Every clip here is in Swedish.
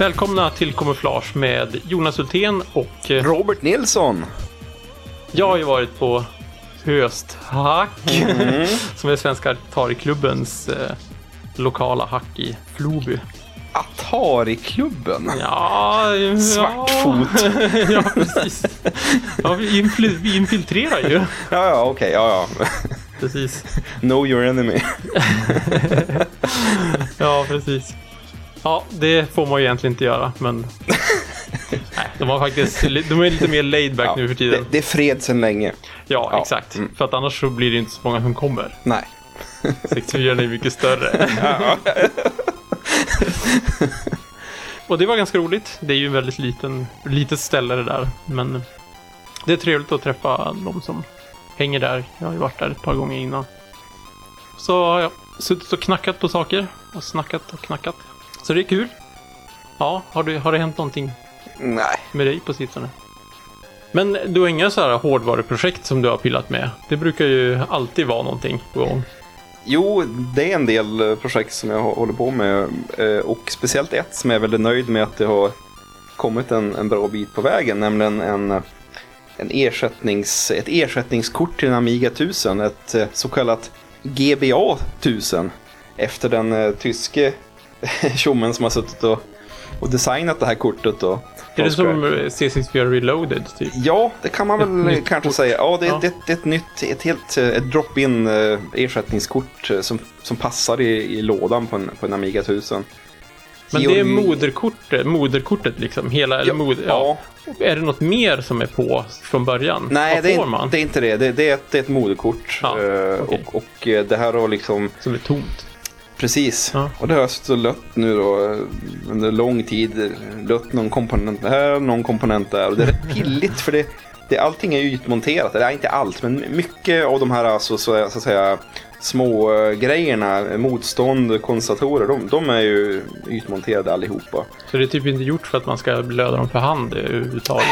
Välkomna till Kamouflage med Jonas Hultén och eh, Robert Nilsson. jag har ju varit på Hösthack som är Svenska Atari-klubbens eh, lokala hack i Floby. Atari-klubben. Ja, ja. Svartfot. ja, precis. Ja, vi, infil- vi infiltrerar ju. Ja, ja, okej. ja, ja. Precis. Know your enemy. Ja, precis. Ja, det får man ju egentligen inte göra, men... Nej, de, har faktiskt, de är lite mer laid back Ja, nu för det, tiden. det är fred sedan länge. Ja, Ja, exakt. mm. För att annars så blir det inte så många som kommer. Nej. 64 är mycket större. Och det var ganska roligt. Det är ju en väldigt liten, litet ställe det där. Men det är trevligt att träffa de som hänger där. Jag har ju varit där ett par gånger innan. Så har jag suttit och knackat på saker. Och snackat och knackat. Så det är kul. Ja, har, du, har det hänt någonting Nej. med dig på sistone? Men du har inga så här hårdvaruprojekt som du har pillat med? Det brukar ju alltid vara någonting på gång. Jo, det är en del eh, projekt som jag håller på med. eh, Och speciellt ett som jag är väldigt nöjd med att det har kommit en, en bra bit på vägen. Nämligen en, en ersättnings, ett ersättningskort till en Amiga 1000. Ett eh, så kallat GBA 1000. Efter den tyske tjommen som har suttit och, och designat det här kortet. Då, Är det som eh, C64 Reloaded typ? Ja, det kan man Ett väl kanske kort. säga. Ja, det, Ja. Det, det är ett nytt, ett helt ett drop-in eh, ersättningskort eh, som, som passar i, i lådan på en, på en Amiga 1000. Men det är moderkortet, moderkortet liksom? Hela, eller Ja, moder, ja. ja. Är det något mer som är på från början? Nej, det är, det är inte det. Det, det, är, ett, det är ett moderkort. Ja, Eh, okej. och, och det här har liksom, Som är tomt? Precis. Ja. Och det har suttit och lött nu då eh, under lång tid. eh, Lött någon komponent här, någon komponent där. Och det är rätt pilligt för det, det, allting är ju ytmonterat. Eller inte allt, men mycket av de här alltså, så, så att säga, små eh, grejerna, motstånd, kondensatorer, de, de är ju ytmonterade allihopa. Så det är typ inte gjort för att man ska löda dem för hand överhuvudtaget?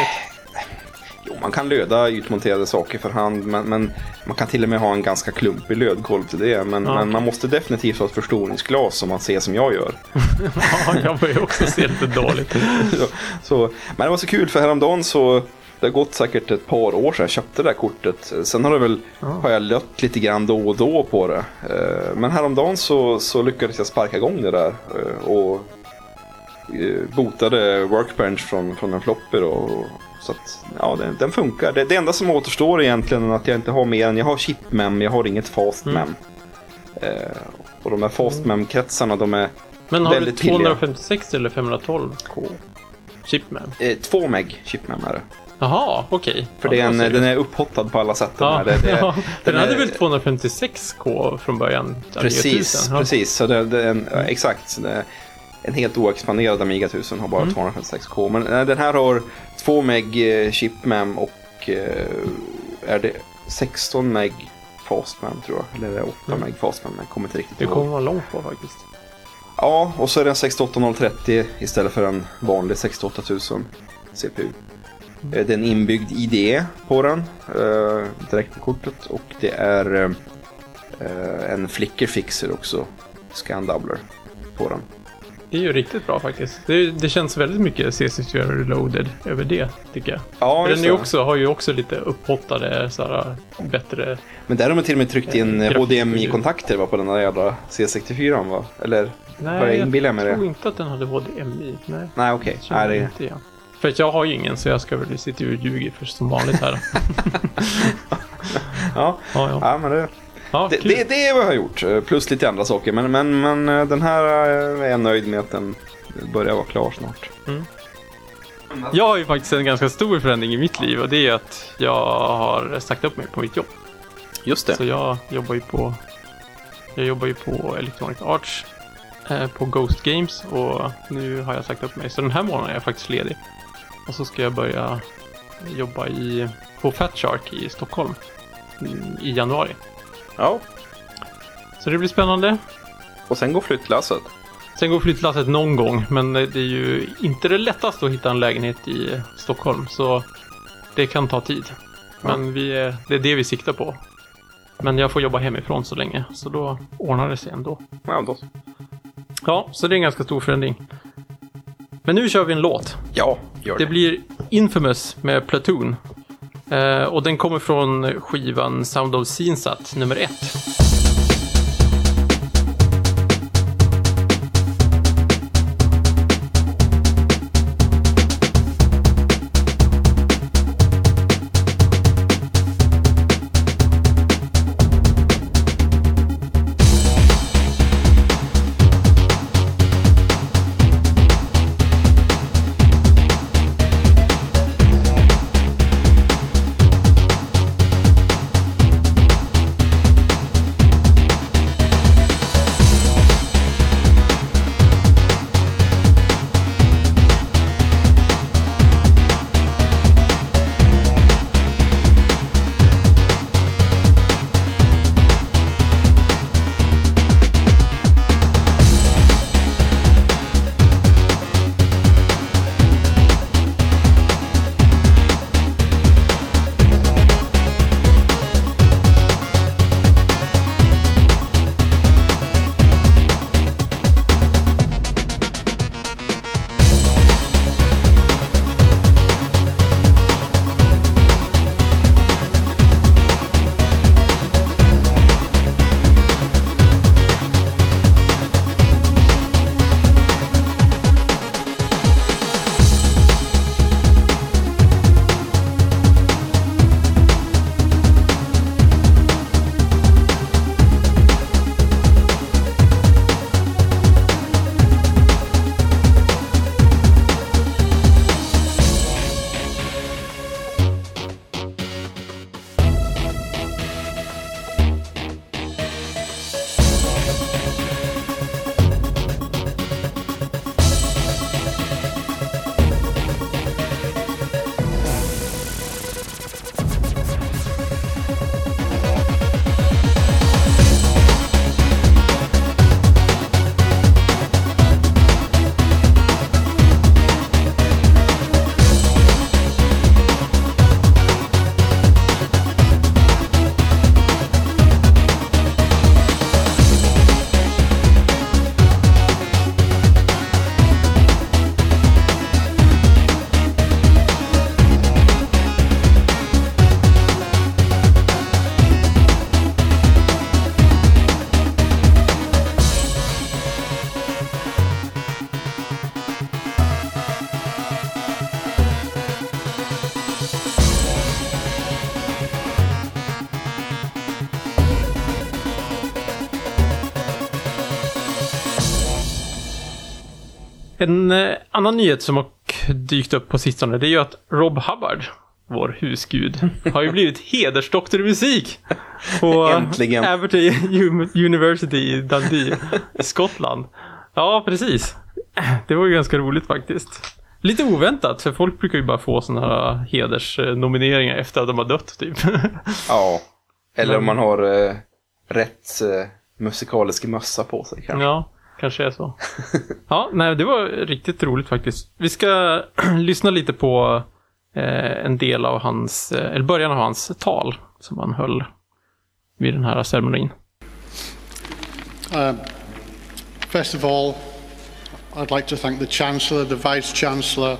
Man kan löda ytmonterade saker för hand, men, men man kan till och med ha en ganska klumpig lödkolv till det. Men, Ja. men man måste definitivt ha ett förstoringsglas som man ser som jag gör. Ja, jag börjar också se lite dåligt. så, så, men det var så kul för häromdagen så det har gått säkert ett par år sedan jag köpte det där kortet. Sen har det väl, har jag lött lite grann då och då på det. Eh, Men häromdagen så, så lyckades jag sparka igång det där eh, och eh, botade Workbench från, från en floppy då. Och- Så att, ja, den, den funkar. Det, det enda som återstår egentligen är att jag inte har mer än, jag har chipmem, jag har inget fastmem. Eh, och de här fastmem-kretsarna de är Men har du Väldigt pilliga. 256 eller 512 K? Chipman? eh, två meg chipmem är det. Jaha, okej. För Ja, det är en, den är upphottad på alla sätt. den Ja, här. det, det. Den är- hade väl 256K från början? Precis, 1000. Ja. precis. Så det, det är en, ja, exakt. så Det är en helt oexpanderad Amiga 1000 har bara Mm. 256K. Men den här har 2 meg eh, chipmem och eh, är det 16 meg fastmem tror jag. Eller är det 8 Mm. meg fastmem? Jag kommer inte riktigt Det ihåg. kommer vara långt på faktiskt. Ja, och så är det en 68030 istället för en vanlig 68000 CPU. Eh, Det är en inbyggd IDE på den, direkt på kortet. Och det är en flicker fixer också, scan doubler, på den. Det är ju riktigt bra faktiskt. Det, det känns väldigt mycket C64 Reloaded över det, tycker jag. Ja, den just är det. också, har ju också lite upphottade, såhär, bättre... Men där har man till och med tryckt in Eh, HDMI-kontakter va, på den där jävla C64 va? Eller jag Nej, mig jag tror det? inte att den hade HDMI. Nej, Nej, okej. Nej, jag det... inte igen. För att jag har ju ingen, så jag ska väl sitta och ljuga för som vanligt här. Ja, Ja, ja. ja men det... ja Det, det, det är vad jag har gjort, eh, plus lite andra saker. Men, men, men eh, den här eh, är jag nöjd med att den börjar vara klar snart. Jag har ju faktiskt en ganska stor förändring i mitt liv och det är att jag har sagt upp mig på mitt jobb. Just Så jag jobbar ju på Jag jobbar ju på Electronic Arts eh, på Ghost Games och nu har jag sagt upp mig. Så den här månaden är jag faktiskt ledig. Och så ska jag börja jobba i, på Fat Shark i Stockholm mm, i januari. Ja, Så det blir spännande. och sen går flyttlasset. Sen går flyttlasset någon gång, men det är ju inte det lättaste att hitta en lägenhet i Stockholm. Så det kan ta tid. Men vi är, det är det vi siktar på. Men jag får jobba hemifrån så länge, så då ordnar det sig ändå. Ja, då. Ja, så det är en ganska stor förändring. Men nu kör vi en låt. Ja, gör det. Det blir Infamous med Platoon. Eh, och den kommer från skivan Sound of Scenesat nummer ett. En eh, annan nyhet som har dykt upp på sistone det är ju att Rob Hubbard, vår husgud, har ju blivit hedersdoktor i musik. På Äntligen. U- University i Dundee, Skottland. Ja, precis. Det var ju ganska roligt faktiskt. Lite oväntat, för folk brukar ju bara få sådana här hedersnomineringar efter att de har dött, typ. Ja. Eller om man har eh, rätt eh, musikalisk mössa på sig kanske. Ja, kanske är så. Ja, nej, det var riktigt roligt faktiskt. Vi ska lyssna lite på eh, en del av hans, eh, eller början av hans tal som han höll vid den här ceremonin. Uh, first of all, I'd like to thank the Chancellor, the Vice Chancellor,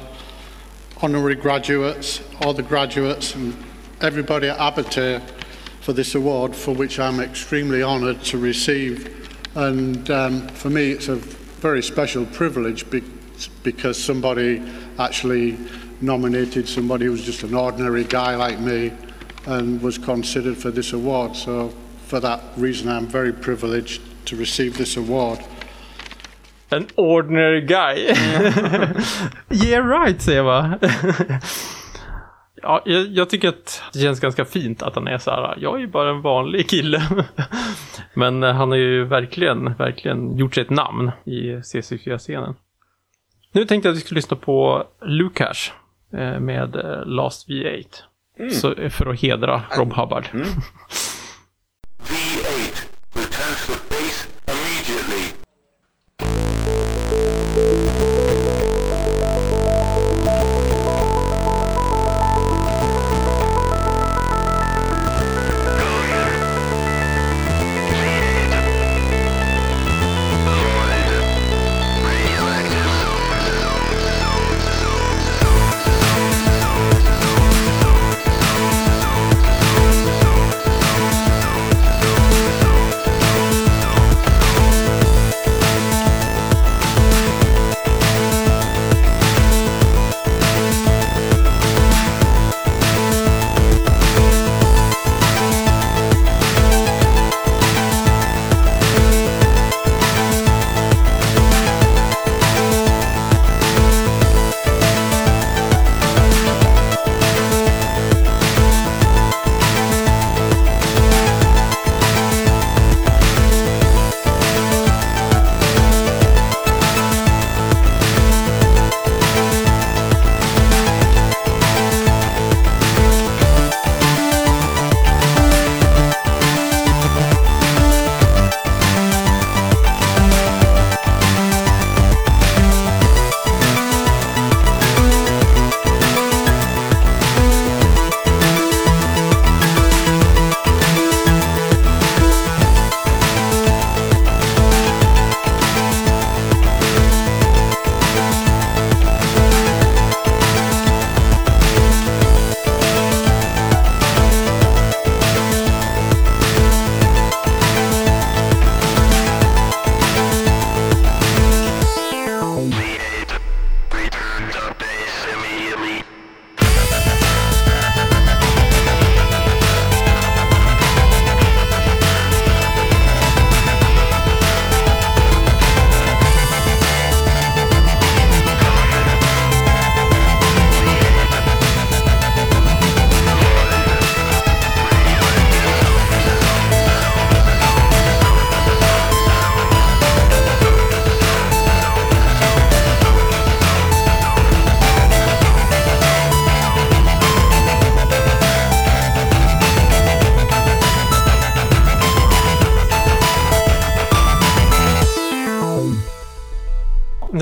honorary graduates, all the graduates, and everybody at Abertay for this award, for which I'm extremely honoured to receive. And um, for me, it's a very special privilege be- because somebody actually nominated somebody who was just an ordinary guy like me and was considered for this award. So, for that reason, I'm very privileged to receive this award. An ordinary guy. yeah right, säger jag bara. Ja, jag, jag tycker att det känns ganska fint att han är så här. Jag är ju bara en vanlig kille. Men eh, han har ju verkligen, verkligen gjort sig ett namn i C64-scenen. Nu tänkte jag att vi skulle lyssna på Lukash eh, med eh, Last V8. Så, eh, för att hedra Rob Hubbard. V8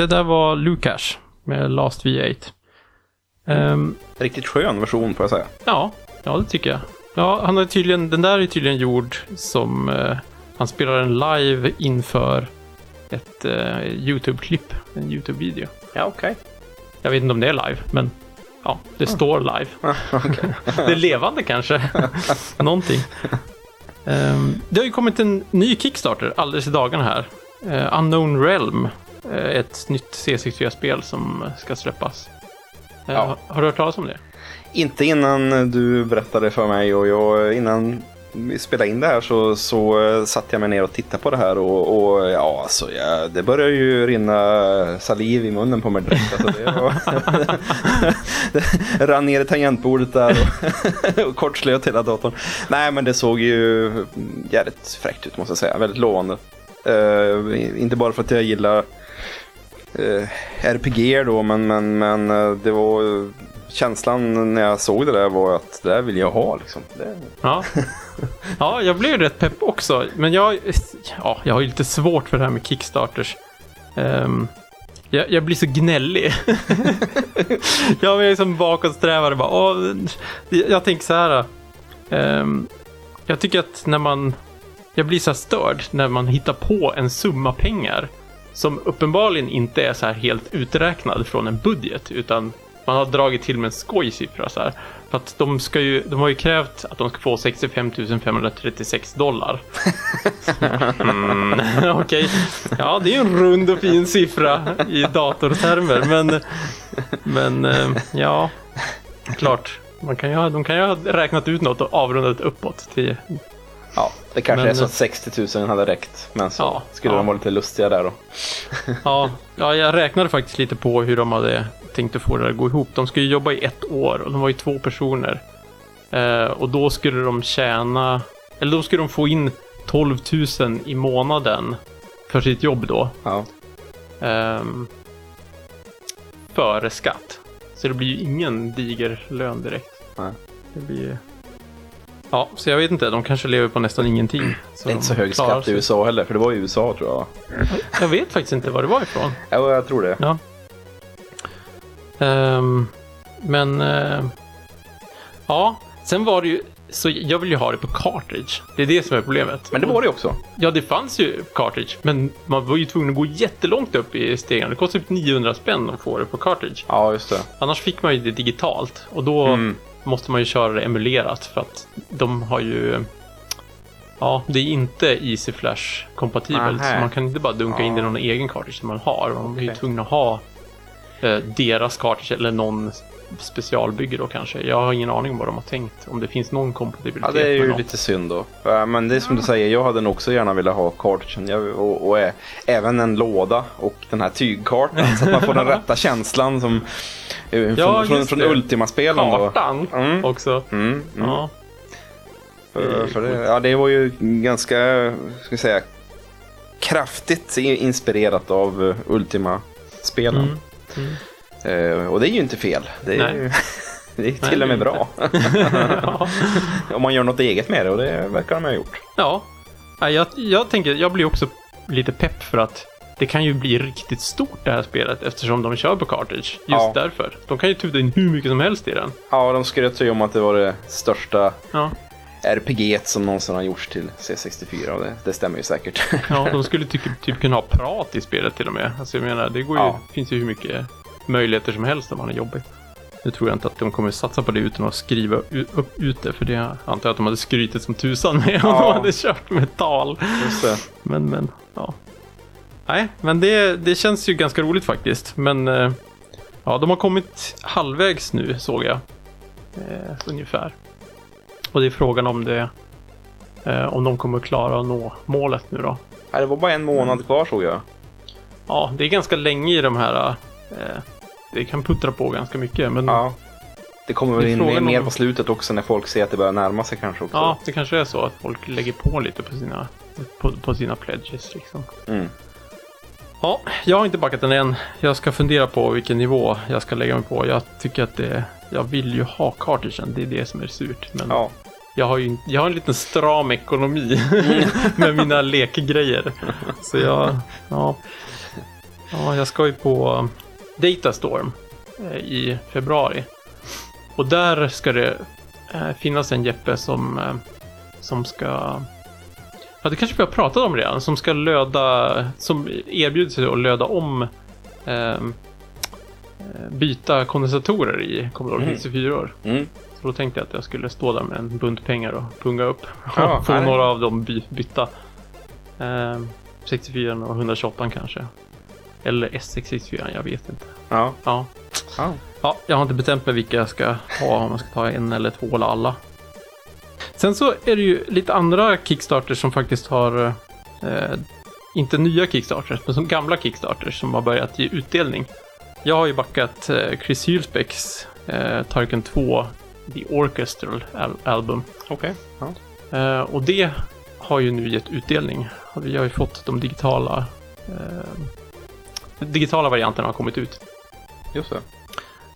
det där var Lukash med Last V8. Ehm, Riktigt skön version får jag säga. ja, ja, det tycker jag. Ja, han har tydligen, den där är tydligen gjord som eh, han spelar en live inför ett eh, YouTube-klipp, en YouTube-video. Ja, okej. Jag vet inte om det är live, men ja, det står live. det är levande kanske. Någonting. Ehm, det har ju kommit en ny Kickstarter alldeles i dagarna här. Eh, Unknown Realm. Eh, ett nytt C64-spel som ska släppas. Eh, Ja. har- du hört talas om det? Inte innan du berättade för mig och jag, innan vi spelade in det här så, så eh, satte jag mig ner och tittade på det här och, och ja, alltså, ja, det började ju rinna saliv i munnen på mig direkt. Alltså, det, var, det rann ner i tangentbordet där och, och kortslöt hela datorn. Nej, men det såg ju jävligt fräckt ut måste jag säga. Väldigt lovande. Eh, inte bara för att jag gillar eh, RPG då, men, men, men eh, det var känslan när jag såg det där var att det där vill jag ha liksom. Det, Ja. ja, jag blev rätt pepp också. Men jag, ja, jag har ju lite svårt för det här med Kickstarters. Ehm, jag, jag blir så gnällig. jag är som bakåtsträvare. Bara, åh, jag tänker så här. ehm, jag tycker att när man... Jag blir så här störd när man hittar på en summa pengar som uppenbarligen inte är så här helt uträknad från en budget utan man har dragit till med en skojsiffra så här. För att de, ska ju, de har ju krävt att de ska få 65 536 dollar. Mm, Okej, ja det är ju en rund och fin siffra i datortermer. Men, men eh, ja, klart. Man kan ju ha, de kan ju ha räknat ut något och avrundat uppåt till ja, det kanske Men- är så att 60 000 hade räckt. Men så Ja, skulle ja. de vara lite lustiga där då. Ja, ja, jag räknade faktiskt lite på hur de hade tänkt att få det att gå ihop. De skulle ju jobba i ett år och de var ju två personer. Eh, och då skulle de tjäna, eller då skulle de få in 12 000 i månaden för sitt jobb då. Ja. Ehm, före skatt. Så det blir ju ingen diger lön direkt. Nej. Det blir ju... Ja, så jag vet inte. De kanske lever på nästan ingenting. Det är inte så hög skatt i. USA heller, för det var i USA tror jag. Jag vet faktiskt inte var det var ifrån. Ja, jag tror det. Ja. Ehm, men... eh, ja, sen var det ju... Så jag vill ju ha det på cartridge. Det är det som är problemet. Men det var det också. Ja, det fanns ju cartridge, men man var ju tvungen att gå jättelångt upp i stegen. Det kostade typ 900 spänn att få det på cartridge. Ja, just det. Annars fick man ju det digitalt och då Mm. Måste man ju köra det emulerat för att de har ju... Ja, det är inte Easy Flash kompatibelt. Nähä. Så man kan inte bara dunka in det i någon egen cartridge som man har. Man är ju tvungen att ha eh, deras cartridge eller någon specialbygge då kanske. Jag har ingen aning om vad de har tänkt. Om det finns någon kompatibilitet Ja, det är ju lite synd då. Men det är som du säger, jag hade nog också gärna velat ha. Jag, och, och ä, även en låda och den här tygkartan. så att man får den rätta känslan som eh, från, Ja, från, från. Ultima-spelen. då. Kartan Mm. också. Mm, mm. Ja. För, för det, ja, det var ju ganska, ska vi säga, kraftigt inspirerat av eh, Ultima-spelen. Eh, och det är ju inte fel. Det är, ju, det är till Nej, och med bra. ja. Om man gör något eget med det och det verkar de ha gjort. Ja, jag, jag tänker, jag blir också lite pepp för att det kan ju bli riktigt stort det här spelet eftersom de kör på cartridge. Just Ja. därför. De kan ju tuta in hur mycket som helst i den. Ja, de skröt ju om att det var det största Ja, RPG som någonsin har gjorts till C64 och det, det stämmer ju säkert. ja de skulle typ, typ kunna ha prat i spelet till och med. Alltså jag menar, det går ju, Ja. finns ju hur mycket möjligheter som helst om man är jobbig. Nu tror jag inte att de kommer satsa på det utan att skriva upp ut det, för det antar jag att de hade skrytit som tusan med om Ja. de hade kört med tal. Men, men, ja. Nej, men det, det känns ju ganska roligt faktiskt. Men eh, ja, de har kommit halvvägs nu såg jag. Eh, ungefär. Och det är frågan om det eh, om de kommer klara att nå målet nu då. Ja, det var bara en månad kvar såg jag. Ja, det är ganska länge i de här. Eh, det kan puttra på ganska mycket, men ja. Ja. Det kommer väl in mer, mer på slutet också när folk ser att det börjar närma sig kanske också. det kanske är så att folk lägger på lite på sina, på, på sina pledges liksom. Mm. Ja, jag har inte backat den än. Jag ska fundera på vilken nivå jag ska lägga mig på. Jag tycker att det... Jag vill ju ha cartridgen, det är det som är surt. Men Ja. jag, har ju, jag har en liten stram ekonomi med mina lekgrejer. Så jag... Ja. Ja, jag ska ju på Datastorm eh, i februari. Och där ska det eh, finnas en Jeppe som, eh, som ska... Ja, det kanske vi har pratat om redan. Som ska löda... Som erbjuder sig att löda om... ehm, eh, byta kondensatorer i Commodore Mm. 64. Mm. Så då tänkte jag att jag skulle stå där med en bunt pengar och punga upp. Ja, och få några av dem by- bytta. Ehm, 64 och 128 kanske. Eller S64, jag vet inte. Ja. Ja. Ja. ja, jag har inte bestämt mig vilka jag ska ha. Om jag ska ta en eller två eller alla. Sen så är det ju lite andra Kickstarters som faktiskt har, eh, inte nya Kickstarters, men som gamla Kickstarters som har börjat ge utdelning. Jag har ju backat eh, Chris Hylsbecks eh, Tarken 2 The Orchestral al- Album. Okej. Ja. Eh, och det har ju nu gett utdelning. Vi har ju fått de digitala eh, digitala varianterna har kommit ut. Just det.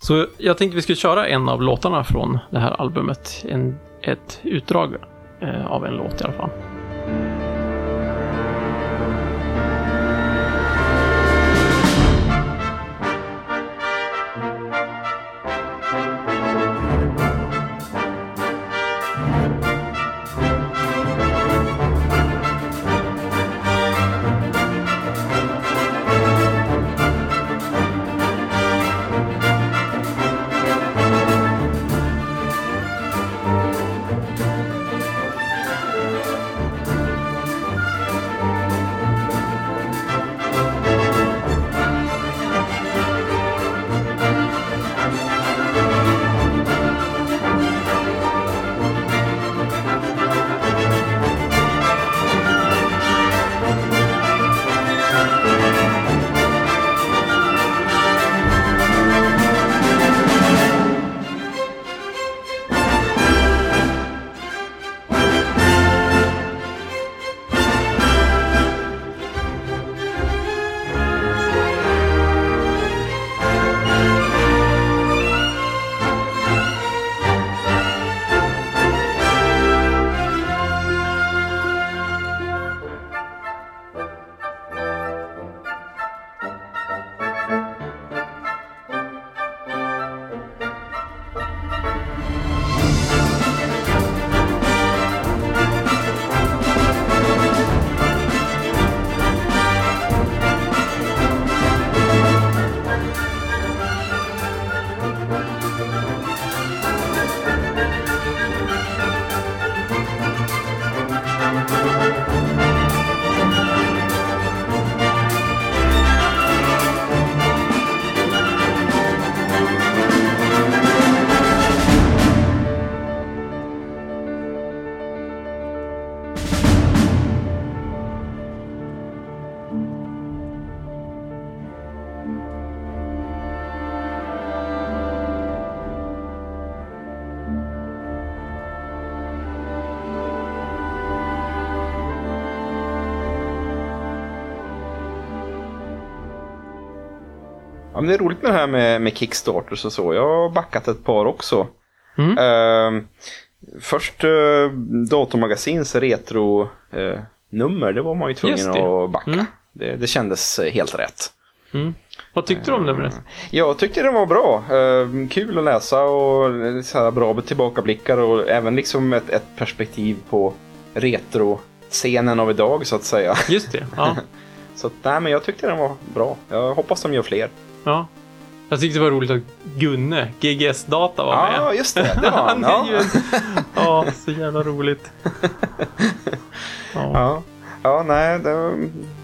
Så jag tänkte vi skulle köra en av låtarna från det här albumet. En, ett utdrag eh, av en låt i alla fall. Men det är roligt med det här med, med Kickstarters och så. Jag har backat ett par också. Mm. Ehm, först uh, Datormagasins retro-nummer, det var man ju tvungen att backa. Mm. Det, det kändes eh, helt rätt. Mm. Vad tyckte du om det? Jag tyckte det var bra. Ehm, kul att läsa och eh, så här bra tillbakablickar och även liksom ett, ett perspektiv på retro-scenen av idag så att säga. Just det, ja. Så nej, men jag tyckte den var bra. Jag hoppas de gör fler. Ja. Jag tyckte det var roligt att Gunne, GGS Data, var med. Ja, just det. Det var han. Han är ju Ja. Ja, så jävla roligt. Ja. Ja, ja nej, det,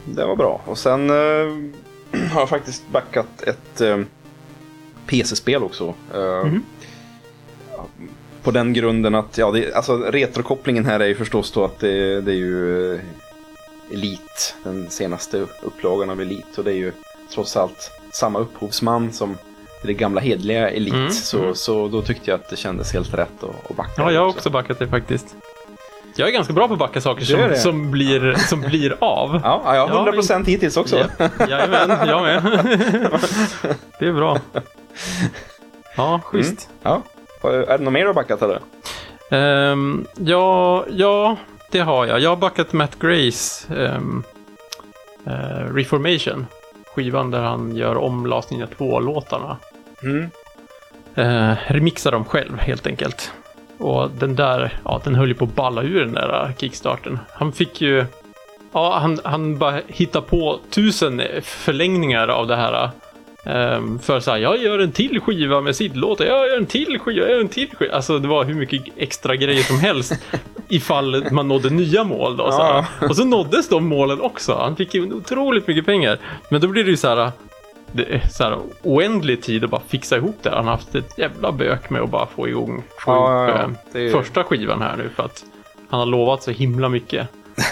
det var bra. Och sen eh, har jag faktiskt backat ett eh, PC-spel också. Eh, Mhm. På den grunden att, ja, det, alltså retrokopplingen här är ju förstås då att det, det är ju Elite, den senaste upplagan av Elite. Och det är ju trots allt samma upphovsman som det gamla hedliga Elite. Mm, Så, mm. så då tyckte jag att det kändes helt rätt att, att backa. ja, jag har också backat det faktiskt. Jag är ganska bra på att backa saker som, som, blir, som blir av. Ja, ja, jag har Ja, 100% hittills också. Ja, jajamän, jag med. Det är bra. Ja, schysst. Ja. Är det något mer du har backat eller? Ehm, ja, ja, det har jag. Jag har backat Matt Grays ehm, eh, Reformation. Skivan där han gör om Last Ninja 2-låtarna. Mm. Eh, remixar dem själv helt enkelt. Och den där, ja den höll ju på att balla ur den där kickstarten. Han fick ju, ja han, han bara hittade på tusen förlängningar av det här. Um, för så här, jag gör en till skiva med sidlåtar, jag gör en till skiva, jag gör en till skiva. Alltså det var hur mycket extra grejer som helst ifall man nådde nya mål då. Så här. Och så nåddes de målen också. Han fick ju otroligt mycket pengar. Men då blir det ju så här, det är så här oändlig tid att bara fixa ihop det. Han har haft ett jävla bök med att bara få igång få Ja, ihop ja, eh, det är- första skivan här nu för att han har lovat så himla mycket.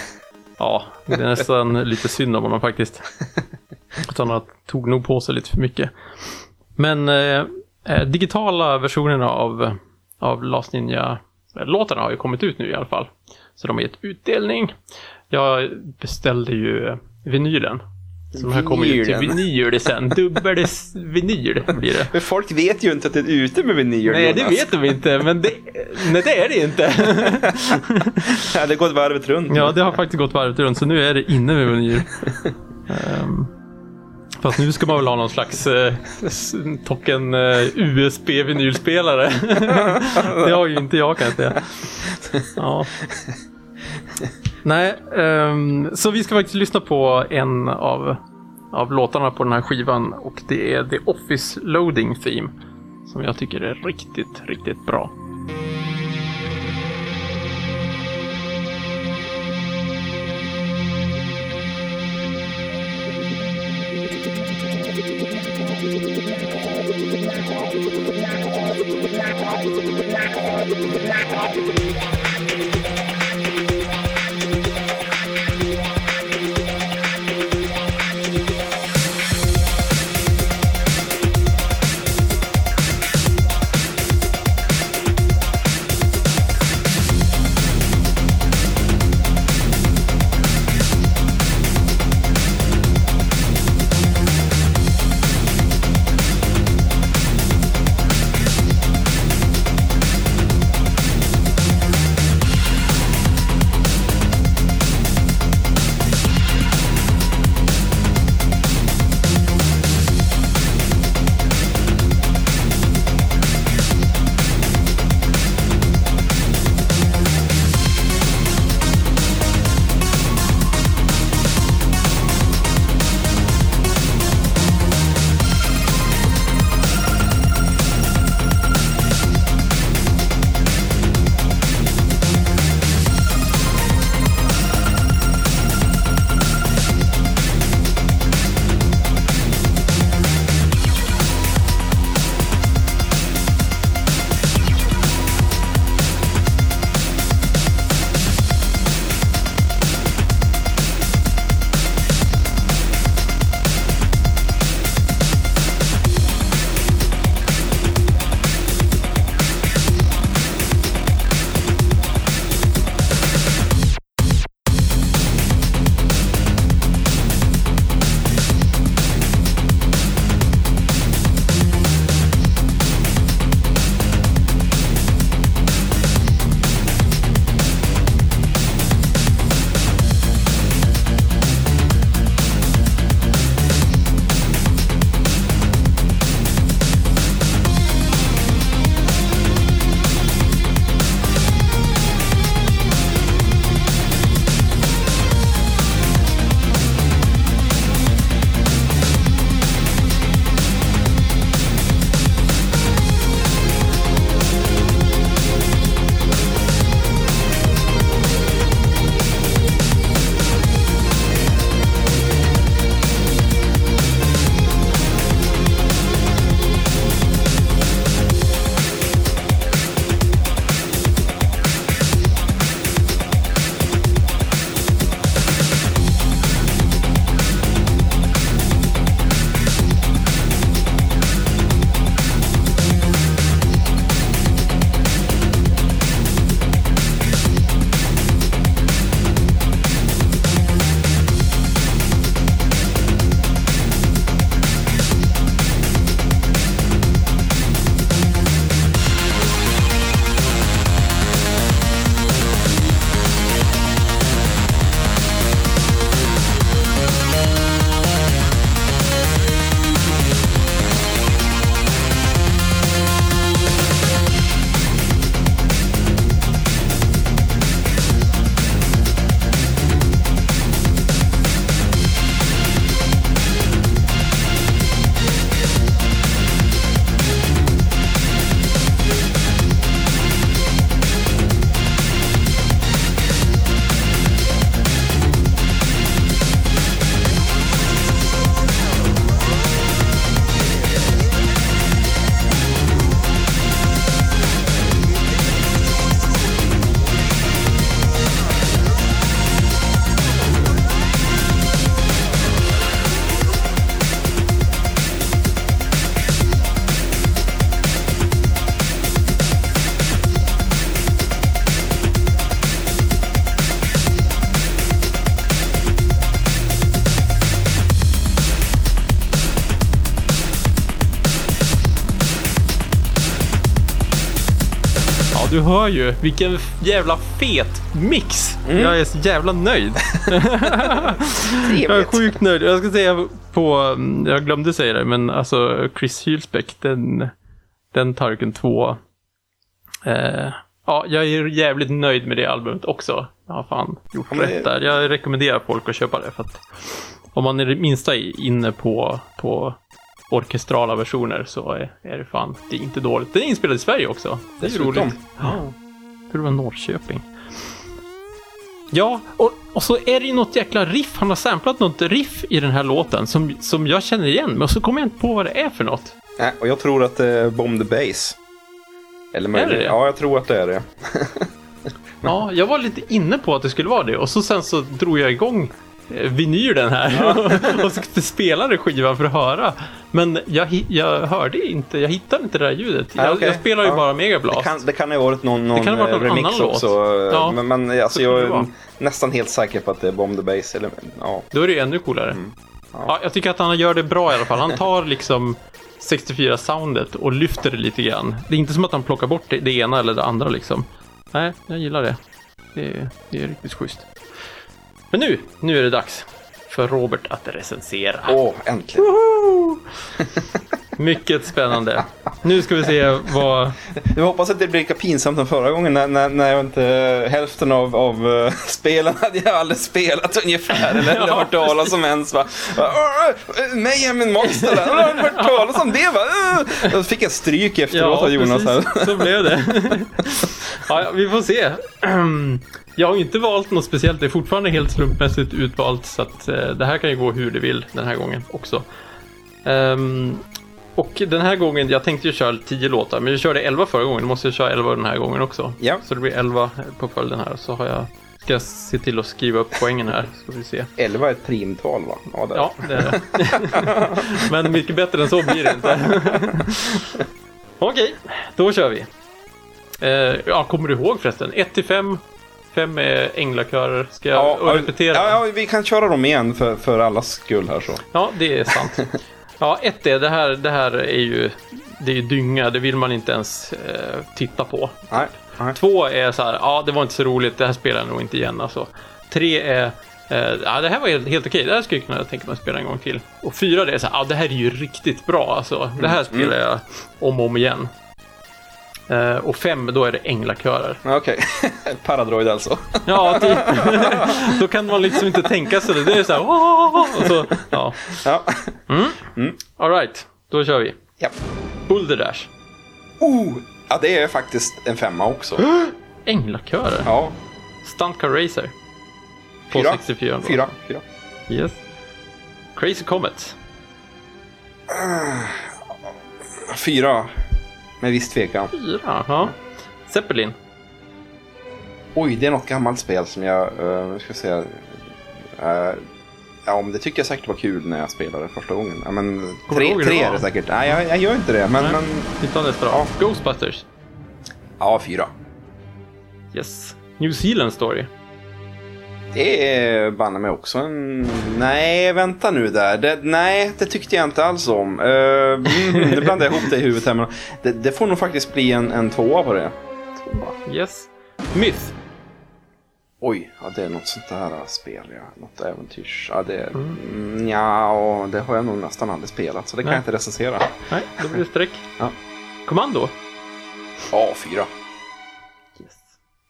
Ja, det är nästan lite synd om honom faktiskt. Att han har- tog nog på sig lite för mycket. Men eh, eh, digitala versionerna av, av Last Ninja-låtarna har ju kommit ut nu i alla fall. Så de har gett utdelning. Jag beställde ju eh, vinylen. De här kommer ju till vinyl sen. Dubbel vinyl blir det. Men folk vet ju inte att det är ute med vinyl, Nej, det Jonas. vet de inte, men det, nej, det är det inte. Ja, det går ett varvet runt. Ja, det har faktiskt gått varvet runt, så nu är det inne med vinyl. Ehm, fast nu ska man väl ha någon slags eh, token eh, USB-vinylspelare. det har ju inte jag kan jag säga. Ja. Nej, um, så vi ska faktiskt lyssna på en av, av låtarna på den här skivan och det är The Office Loading Theme. Som jag tycker är riktigt, riktigt bra. Du hör ju. Vilken jävla fet mix. Jag är så jävla nöjd. Jag är sjukt nöjd. Jag ska säga på, mm, jag glömde säga det, men alltså Chris Hylsbeck, den, den Tarken 2. Eh, ja, jag är jävligt nöjd med det albumet också. Jag har fan gjort men rätt där. Jag rekommenderar folk att köpa det för att om man är det minsta inne på, på orkestrala versioner så är, det fan, det är inte dåligt. Den är inspelad i Sverige också. Det är ju roligt. Ja. För det var Norrköping. Ja, och, och så är det ju något jäkla riff. Han har samplat något riff i den här låten som, som jag känner igen. Men så kommer jag inte på vad det är för något. Nej, och jag tror att det är Bomb the Bass. Eller möjligen, Är det det? Ja, jag tror att det är det. Ja, jag var lite inne på att det skulle vara det. Och så sen så drog jag igång vinylen här och så spelade skivan för att höra. Men jag, jag hörde inte, jag hittade inte det där ljudet. Nej, Jag, okej. jag spelar ju Ja. bara Megablast. Det kan, det kan ha varit någon, någon, Det kan ha varit eh, någon remix annan låt. också. Ja, Men, men alltså, jag är nästan helt säker på att det är Bomb the Bass. Eller, ja. Då är det ännu coolare. Mm. Ja. jag tycker att han gör det bra i alla fall. Han tar liksom 64-soundet och lyfter det lite grann. Det är inte som att han plockar bort det, det ena eller det andra liksom. Nej, jag gillar det. Det är, det är riktigt schysst. Men nu, nu är det dags för Robert att recensera. Åh, äntligen. Mycket spännande. Nu ska vi se vad... Jag hoppas att det blir lika pinsamt som förra gången när, när, när jag inte hälften av, av uh, spelen hade jag aldrig spelat ungefär. Eller, eller Ja, hört talas om ens. Va? Mayhem in Monster. Jag har hört talas om det va? Jag fick jag stryk efteråt av Jonas här. precis. Så blev det. ja, ja, vi får se. Jag har inte valt något speciellt. Det är fortfarande helt slumpmässigt utvalt. Så att eh, det här kan ju gå hur det vill den här gången också. Ehm, och den här gången, jag tänkte ju köra 10 låtar, men jag körde 11 förra gången. Då måste jag köra 11 den här gången också. Ja. Så det blir 11 på följden här. Så har jag, ska jag se till att skriva upp poängen här. Så får vi se. 11 är ett primtal va? Ja, Ja, det är det. Men mycket bättre än så blir det inte. Okej, då kör vi. Eh, ja, kommer du ihåg förresten? 1 till 5. 5 är änglakörer. Ska jag Ja, repetera? Ja, ja, vi kan köra dem igen för, för allas skull här så. Ja, det är sant. Ja, ett är det här, det här är ju det är ju dynga, det vill man inte ens eh, titta på. Nej, nej. Två är så här, ja det var inte så roligt, det här spelar jag nog inte igen alltså. Tre är, eh, ja det här var helt, helt okej, det här skulle jag kunna tänka mig att spela en gång till. Och fyra det är så här, ja det här är ju riktigt bra alltså. Det här spelar jag om och om igen. Eh, och fem, då är det änglakörer. Okej, Paradroid alltså. Ja, typ. då kan man liksom inte tänka sig det. Det är så här, så, ja. Ja. Alright, då kör vi. ja. Boulder Dash. Oh, ja, det är faktiskt en femma också. Änglakörer. Ja, Stunt Car Racer. På Fyra. 64. då. fyra. fyra. Yes. Crazy Comet. Fyra. Med viss tvekan. Fyra, ja. Zeppelin. Oj, det är något gammalt spel som jag, uh, ska säga. Uh, ja, men det tycker jag säkert var kul när jag spelade första gången. Ja, men tre, tre det är det säkert. Nej, jag, jag gör inte det. Men, Nej. men nästa då. Ja. Ghostbusters. ja, fyra. Yes. New Zealand Story. Det är banne mig också en... Nej, vänta nu där. Det, nej, det tyckte jag inte alls om. Uh, mm, nu blandade jag ihop det i huvudet här. Men det, det får nog faktiskt bli en, en tvåa på det. Yes. Myth. Oj, ja, det är något sånt där spel, ja. Något äventyrs. Ja, det, mm. ja, och det har jag nog nästan aldrig spelat, så det kan Nej. jag inte recensera. Nej, då blir det streck. Ja. Kommando. Ja, fyra. Yes.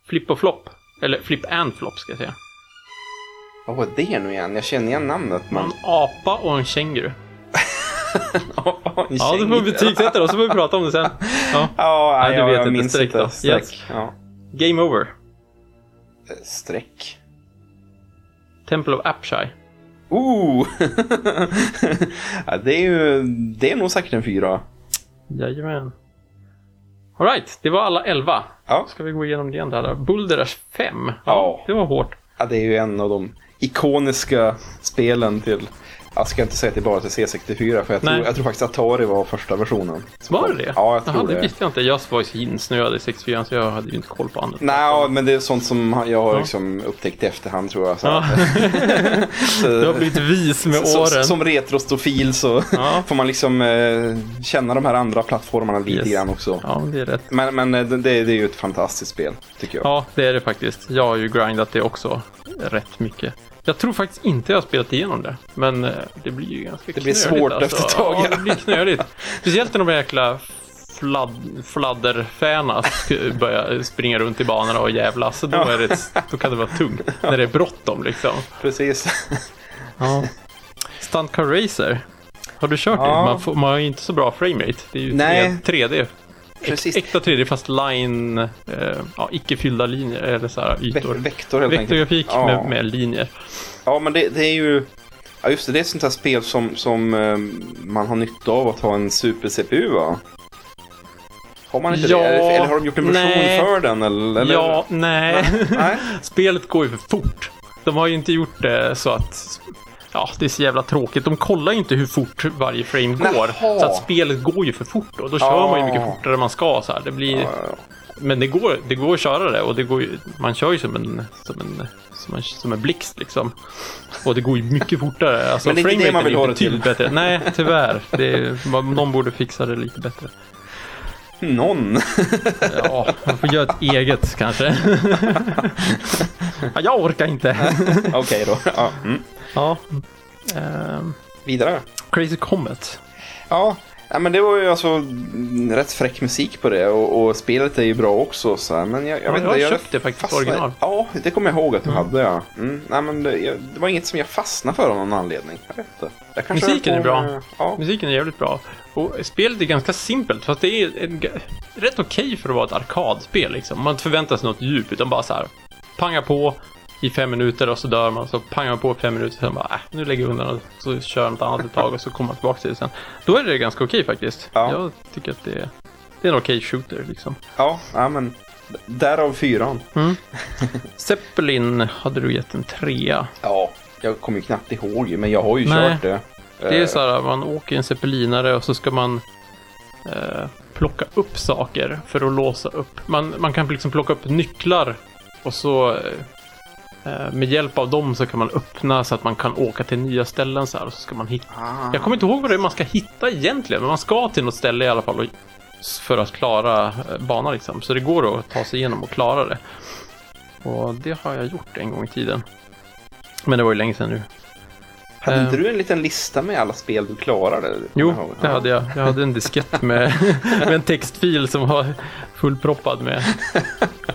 Flip och flopp. Eller flip and flop ska jag säga. Vad var det nu igen? Jag känner igen namnet, men... En apa och en känguru. Ja, en Ja, du får känguru. betygsätta och så får vi prata om det sen. Ja. Ja, Nej, du jag, vet jag inte. minns Streck inte. då. Streck. Yes. Ja. Game over. Eh, Streck. Temple of Apshai. Ooh! ja, det är ju... Det är nog säkert en fyra. Jajamän. Alright, det var alla 11. Ja. Ska vi gå igenom det igen då? Boulders 5. Ja. Det var hårt. ja, det är ju en av de ikoniska spelen till jag ska inte säga att det är bara till C64 för jag tror, jag tror faktiskt Atari var första versionen. Var det det? Ja, jag tror Jaha, det det. visste jag inte. Jag var ju insnöad i 64 så jag hade ju inte koll på andra. Nej, men det är sånt som jag har liksom upptäckt i efterhand tror jag. Så, Ja. så, Du har blivit vis med så, åren. Som retrostofil så Ja. får man liksom eh, känna de här andra plattformarna lite Yes. grann också. Ja, det är rätt. Men, men eh, det, det är ju ett fantastiskt spel, tycker jag. Ja, det är det faktiskt. Jag har ju grindat det också rätt mycket. Jag tror faktiskt inte jag har spelat igenom det, men eh, det blir ju ganska Det blir knöligt, svårt efter ett tag, Ja, det blir knöligt. Speciellt när de jäkla fladd, fladderfäna börjar springa runt i banorna och jävlas. Så då, är det, då kan det vara tungt. När det är bråttom liksom. Precis. Ja. Stunt Car Racer. Har du kört det? Ja. Man, får, man har ju inte så bra framerate. Det är ju Nej. 3D. Precis. Äkta 3D fast line, eh, ja, icke fyllda linjer eller så här Ve- ytor. vektor helt. Vektorgrafik Ja. med, med linjer. Ja, men det, det är ju... Ja, just det. Det är ett sånt här spel som, som eh, man har nytta av att ha en super-CPU, va? Har man inte Ja, det? Eller, eller har de gjort en version nej. för den? Eller, eller? Ja, nej. Nej? Spelet går ju för fort. De har ju inte gjort det så att... Ja, det är så jävla tråkigt. De kollar ju inte hur fort varje frame går. Jaha. Så att spelet går ju för fort då. Då kör Ja. man ju mycket fortare än man ska. Så här. Det blir... Ja, Men det går, det går att köra det och det går ju, man kör ju som en, som en, som en, som en blixt liksom. Och det går ju mycket fortare. Alltså, Men det är inte det man vill ha det till. Bättre. Nej, tyvärr. Det är, någon borde fixa det lite bättre. Någon. Ja, man får göra ett eget kanske. ja, jag orkar inte. Okej då. Ja. Mm. ja. Ehm, Vidare. Crazy Comet. Ja. ja, men det var ju alltså mm, rätt fräck musik på det och, och spelet är ju bra också. Så här. Men jag, jag Ja, vet jag inte. köpte faktiskt fastnade- original. Ja, det kommer jag ihåg att du hade ja. Mm. Nej, men det, jag, det var inget som jag fastnade för av någon anledning. Jag vet inte. Jag Musiken är bra. med- Ja. Musiken är jävligt bra. Och spelet är ganska simpelt, fast det är en, rätt okej för att vara ett arkadspel. Liksom. Man förväntar sig något djup, utan bara så här panga på i fem minuter och så dör man. Så pangar man på i fem minuter, sen bara äh, nu lägger jag undan och så kör jag något annat ett tag och så kommer man tillbaka till det sen. Då är det ganska okej faktiskt. Ja. Jag tycker att det är, det är en okej shooter liksom. Ja, ja, men därav fyran. Zeppelin hade du gett en trea. Ja, jag kommer ju knappt ihåg men jag har ju Nej. kört det. Det är Eh, så här, man åker i en zeppelinare och så ska man eh, plocka upp saker för att låsa upp. Man, man kan liksom plocka upp nycklar och så eh, eh, med hjälp av dem så kan man öppna så att man kan åka till nya ställen så här och så ska man hitta. ah. Jag kommer inte ihåg vad det är man ska hitta egentligen, men man ska till något ställe i alla fall och, för att klara eh, banan liksom. Så det går att ta sig igenom och klara det. Och det har jag gjort en gång i tiden. Men det var ju länge sedan nu. Hade inte eh, du en liten lista med alla spel du klarade? Jo, det hade jag. Jag hade en diskett med, med en textfil som var fullproppad med.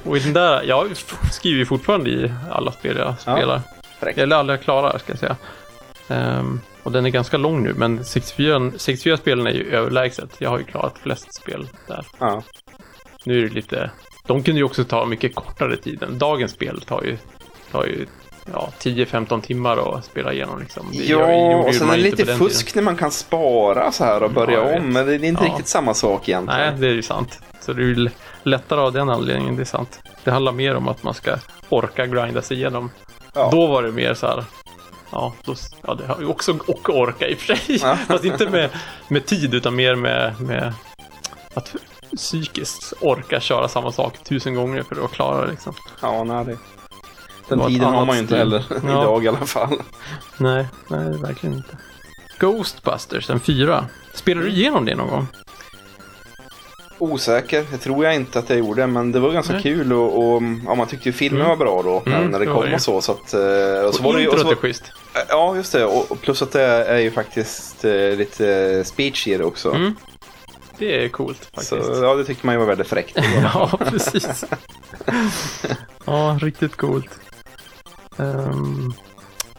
Och i den där, jag skriver fortfarande i alla spel jag spelar. fräckt. Eller alla jag klarar, ska jag säga. Ehm, och den är ganska lång nu, men 64, 64 spelen är ju överlägset. Jag har ju klarat flest spel där. Ja. Nu är det lite... De kunde ju också ta mycket kortare tid. än Dagens spel tar ju, tar ju ja, 10-15 timmar att spela igenom. Liksom. Det gör- Ja, gjorde och sen är det lite fusk tiden. när man kan spara så här och börja Ja, om. Men det är inte Ja. riktigt samma sak egentligen. Nej, det är ju sant. Så det är ju lättare av den anledningen, det är sant. Det handlar mer om att man ska orka grinda sig igenom. Ja. Då var det mer så här, ja, då, ja det har också och orka i och för sig. Ja. Fast inte med, med tid utan mer med, med att psykiskt orka köra samma sak tusen gånger för att klara det liksom. Ja, nej, det... Den var tiden har man ju inte heller Ja. idag i alla fall. Nej, nej, verkligen inte. Ghostbusters, en fyra. Spelar du igenom det någon gång? Osäker, det tror jag inte att jag gjorde, men det var ganska Nej. kul och, och ja, man tyckte ju filmen Mm. var bra då när- Mm, när det kom det. och så. så att, eh, och så Och var det ju, och så var, schysst. ja, just det. Och, och plus att det är ju faktiskt eh, lite speech i det också. Mm, Det är coolt faktiskt. Så ja, det tyckte man ju var väldigt fräckt. Ja, precis. ja, riktigt coolt. Um,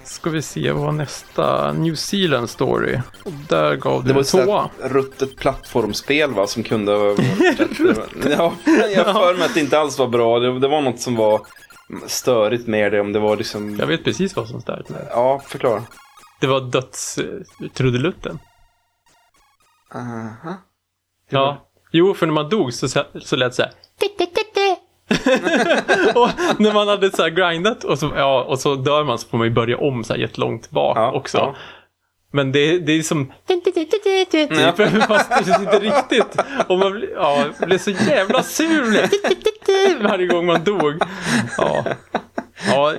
ska vi se, vad var nästa? New Zealand Story. Och där gav Det du var en tvåa. ruttet plattformsspel va, som kunde. Ja, jag för mig att det inte alls var bra. Det, det var något som var störigt med det. Om det var liksom... Jag vet precis vad som stör mig. Ja, förklara. Det var dödstrudelutten. Aha. Ja. Jo, för när man dog så, så lät det så här. och när man hade så här grindat och så, ja, och så dör man så får man ju börja om så här jättelångt bak Ja, också. ja. Men det, det är som... Typ, fast det inte riktigt. Och man blir, ja, blev så jävla sur varje gång man dog. Ja. Ja,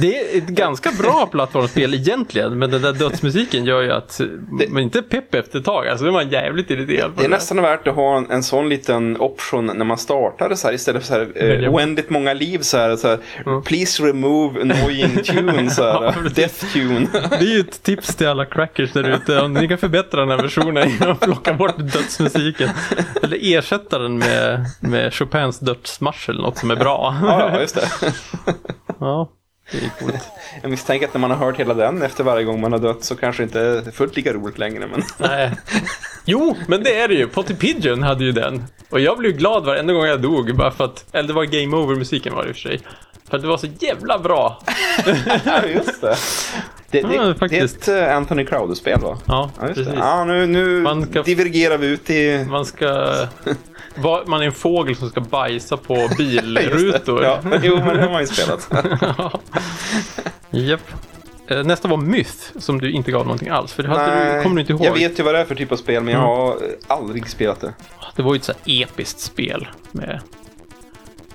det är ett ganska bra plattformsspel egentligen, men den där dödsmusiken gör ju att man inte är pepp efter ett tag. Alltså, är man jävligt irriterad Det är nästan värt att ha en, en sån liten option när man startar det så här istället för så här eh, oändligt många liv så här, så här Please remove annoying tune så Ja, här, precis. death tune. Det är ju ett tips till alla crackers där ute. Om ni kan förbättra den här versionen genom att plocka bort dödsmusiken. Eller ersätta den med, med Chopins dödsmarsch eller något som är bra. Ja, ja, just det. Ja, det är coolt. Jag misstänker att när man har hört hela den efter varje gång man har dött så kanske inte är fullt lika roligt längre. Men... Nej. Jo, men det är det ju. Potty Pigeon hade ju den. Och jag blev glad varenda gång jag dog. Bara för att, eller det var Game Over-musiken var det i och för sig. För att det var så jävla bra. Just det. Det, det, Ja, det är ett eh, Anthony Crowder-spel va? Ja, Ja, precis. det. Ja, nu, nu Man ska- divergerar vi ut i... Man ska... Man är en fågel som ska bajsa på bilrutor. Ja, jo, men det har man ju spelat. Japp. Eh, Nästa var Myth, som du inte gav någonting alls. För det hade du, kommer du inte ihåg? Jag vet ju vad det är för typ av spel, men jag Mm. har eh, aldrig spelat det. Det var ju ett så här episkt spel med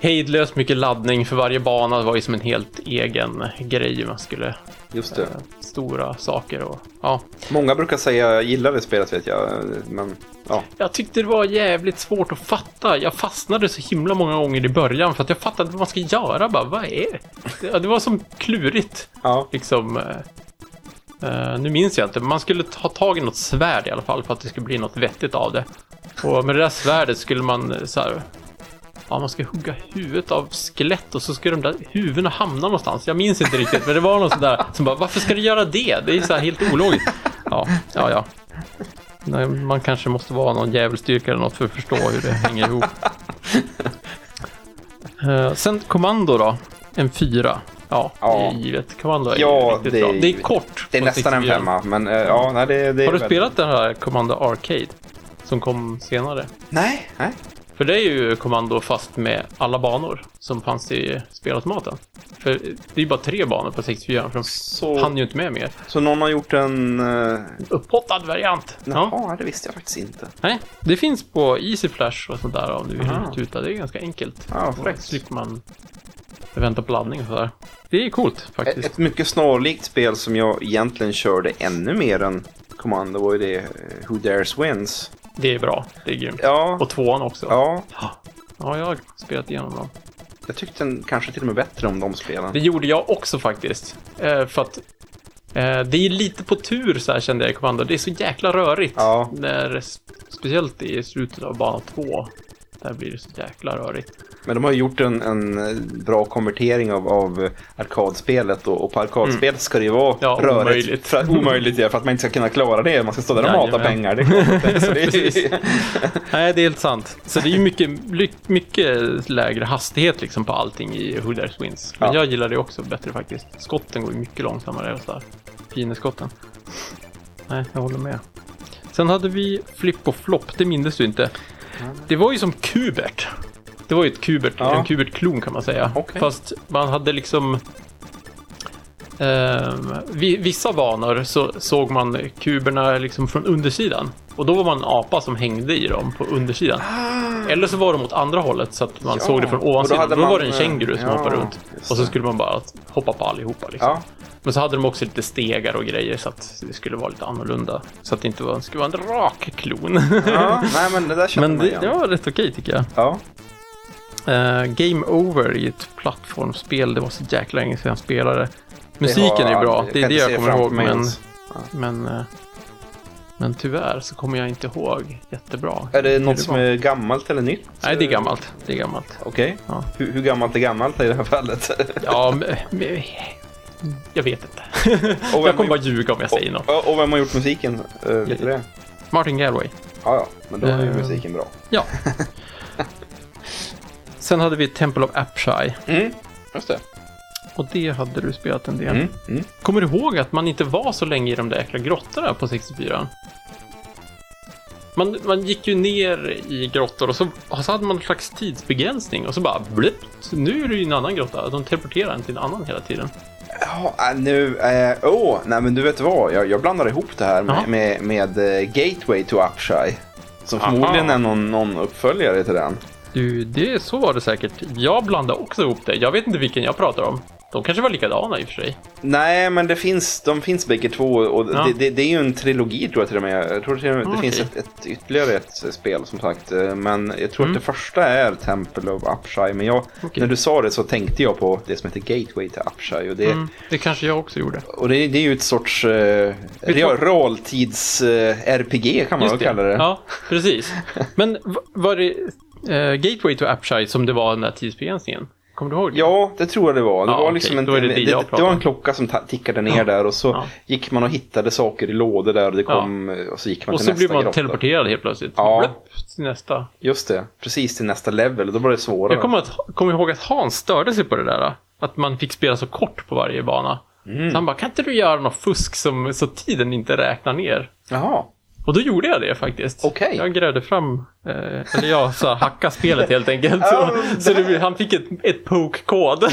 hejdlöst mycket laddning för varje bana. Var ju som en helt egen grej. Man skulle Just det. eh, stora saker och ja. Många brukar säga jag gillar det spelet vet jag, men ja. Jag tyckte det var jävligt svårt att fatta. Jag fastnade så himla många gånger i början för att jag fattade vad man ska göra. Bara, vad är det? Det, var som klurigt. ja. Liksom. eh, nu minns jag inte, men man skulle ta tag i något svärd i alla fall för att det skulle bli något vettigt av det. Och med det där svärdet skulle man så här. Ja, man ska hugga huvudet av skelett och så ska de där huvudena hamna någonstans. Jag minns inte riktigt, men det var något sådär som bara, varför ska du göra det? Det är så här helt ologiskt. Ja, ja, ja. Man kanske måste vara någon djävulsstyrka eller något för att förstå hur det hänger ihop. Eh, sen kommando då, en fyra. Ja, Ja. det är givet. Kommando är Ja, riktigt det är bra. Det är kort. Det är nästan en 64. femma, men eh, ja, nej, det, det Har du väl- spelat den här Commando Arcade? Som kom senare. Nej, nej. För det är ju kommando fast med alla banor som fanns i spelautomaten. För det är ju bara tre banor på 64, för de Så, hann ju inte med mer. så någon har gjort en... Uh, Upphottad variant. jaha, Ja. det visste jag faktiskt inte. Nej, det finns på Easy Flash och sånt där om du vill Aha. tuta. Det är ganska enkelt. Ja, fräckt. slipper man vänta på laddning och sådär. Det är coolt Ett, faktiskt. ett mycket snarlikt spel som jag egentligen körde ännu mer än Commando var ju det eh, Who Dares Wins. Det är bra. Det är grymt. Ja, Och tvåan också. ja, Ja, jag har spelat igenom dem. jag tyckte en, kanske till och med bättre om de spelen. Det gjorde jag också faktiskt. Eh, för att eh, det är lite på tur så här kände jag i kommando. Det är så jäkla rörigt. Ja. När, speciellt i slutet av bana två. Där blir det så jäkla rörigt. Men de har ju gjort en, en bra konvertering av, av arkadspelet och, och på arkadspelet ska det ju vara Mm. Ja, rörigt. omöjligt. För, omöjligt ja, för att man inte ska kunna klara det. Man ska stå där och mata pengar. Det är det, Nej, det är helt sant. Så det är ju mycket, mycket lägre hastighet liksom på allting i Who Dares Wins. Men Ja. jag gillar det också bättre faktiskt. Skotten går ju mycket långsammare och sådär. Nej, jag håller med. Sen hade vi Flip och Flop, det minns du inte. Det var ju som Kubert. Det var ju ett Kubert, Ja. en Kubert-klon kan man säga. Okej. Fast man hade liksom... vi, vissa banor så såg man kuberna liksom från undersidan. Och då var man en apa som hängde i dem på undersidan. Eller så var de åt andra hållet så att man Ah. Ja, såg det från då ovansidan. Då, man, var det en eh, känguru som ja, hoppade runt. Och så skulle man bara hoppa på allihopa. Liksom. ja, Men så hade de också lite stegar och grejer så att det skulle vara lite annorlunda. Så att det inte var, skulle vara en rak klon. ja, nej men det där Men det, det var rätt okej tycker jag. Ja, Eh, Game Over i ett plattformsspel, det var så jäkla länge sedan jag spelade. Musiken har- är bra, det är det jag kommer ihåg. Men, ens. men, eh, men tyvärr så kommer jag inte ihåg jättebra. Är det något som var. är gammalt eller nytt? Nej, det är gammalt. Det är gammalt. Okej. Ja. Hur, hur gammalt är gammalt i det här fallet? Ja, men, men, jag vet inte. Och Jag kommer bara ljuga om jag säger något. och, vem har gjort musiken? Uh, vet du det? Martin Galway. Ja, ja, men då är ju musiken bra. Ja. Sen hade vi Temple of Apshai. Mm, just det. Och det hade du spelat en del. Mm, mm. Kommer du ihåg att man inte var så länge i de där jäkla grottorna på 64? Man, man gick ju ner i grottor och så, och så hade man en slags tidsbegränsning och så bara blipp, nu är du i en annan grotta. De teleporterar en till en annan hela tiden. Ja, äh, nu... Åh, eh, oh, nej men du vet vad? Jag, jag blandar ihop det här med, med, med eh, Gateway to Upshy. Som Aha. förmodligen är någon, någon uppföljare till den. Du, det, så var det säkert. Jag blandade också ihop det. Jag vet inte vilken jag pratar om. De kanske var likadana i och för sig. Nej, men det finns, de finns bägge två och Ja. det, det, det är ju en trilogi tror jag till och med. Jag tror till och med, det Ah, finns ett, ett, ytterligare ett spel som sagt. Eh, Men jag tror Mm. att det första är Temple of Upshy. Men jag, Okej. när du sa det så tänkte jag på det som heter Gateway Upshy. Och det, Mm, det kanske jag också gjorde. och det, det är ju ett sorts eh, real- realtids-RPG kan man väl kalla det. Ja, precis. Men var det eh, Gateway to Appshire som det var den där tidsbegränsningen? Kommer du ihåg det? Ja, det tror jag det var. Det Ja, var liksom en, det en, det det, var en klocka som tickade ner Ja. där och så Ja. gick man och hittade saker i lådor där och det kom och så gick man Och till så nästa blir man grotta. teleporterad helt plötsligt. Ja. Blupp, till nästa. Just det, precis till nästa level och då var det svårare. Jag kommer, att, kommer ihåg att Hans störde sig på det där. Att man fick spela så kort på varje bana. Mm. Så han bara, kan inte du göra något fusk som, så tiden inte räknar ner? Jaha, Och då gjorde jag det faktiskt. Okej. Jag grävde fram, eh, eller jag sa hacka spelet helt enkelt. Så, så det, han fick ett, ett poke-kod.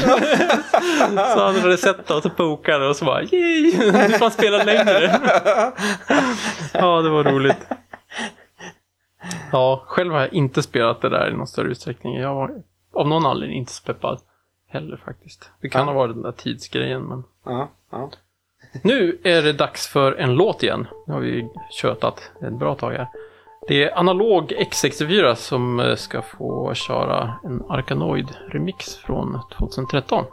så han hade sett och så pokade och så bara yay, nu får han spela längre. ja, det var roligt. Ja, själv har jag inte spelat det där i någon större utsträckning. Jag var av någon anledning inte så peppad heller faktiskt. Det kan Ja. ha varit den där tidsgrejen men. ja, ja. Nu är det dags för en låt igen. Nu har vi tjötat ett bra tag här. Det är Analog X64 som eh, ska få köra en Arkanoid-remix från 2013.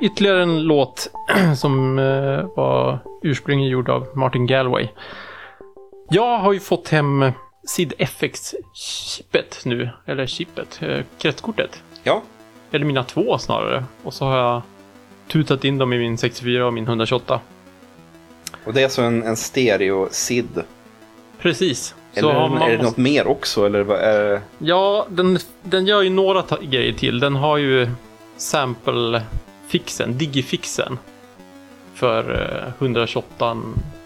Ytterligare en låt som eh, var ursprungligen gjord av Martin Galway. Jag har ju fått hem SID FX-chippet nu, eller chippet, eh, kretskortet. Ja, Eller mina två snarare. Och så har jag tutat in dem i min 64 och min 128. och det är alltså en, en stereo-SID. Precis. Eller har man är det något mer också? Eller vad är det? Ja, den, den gör ju några grejer till. Den har ju sample-fixen, digifixen. För eh, 128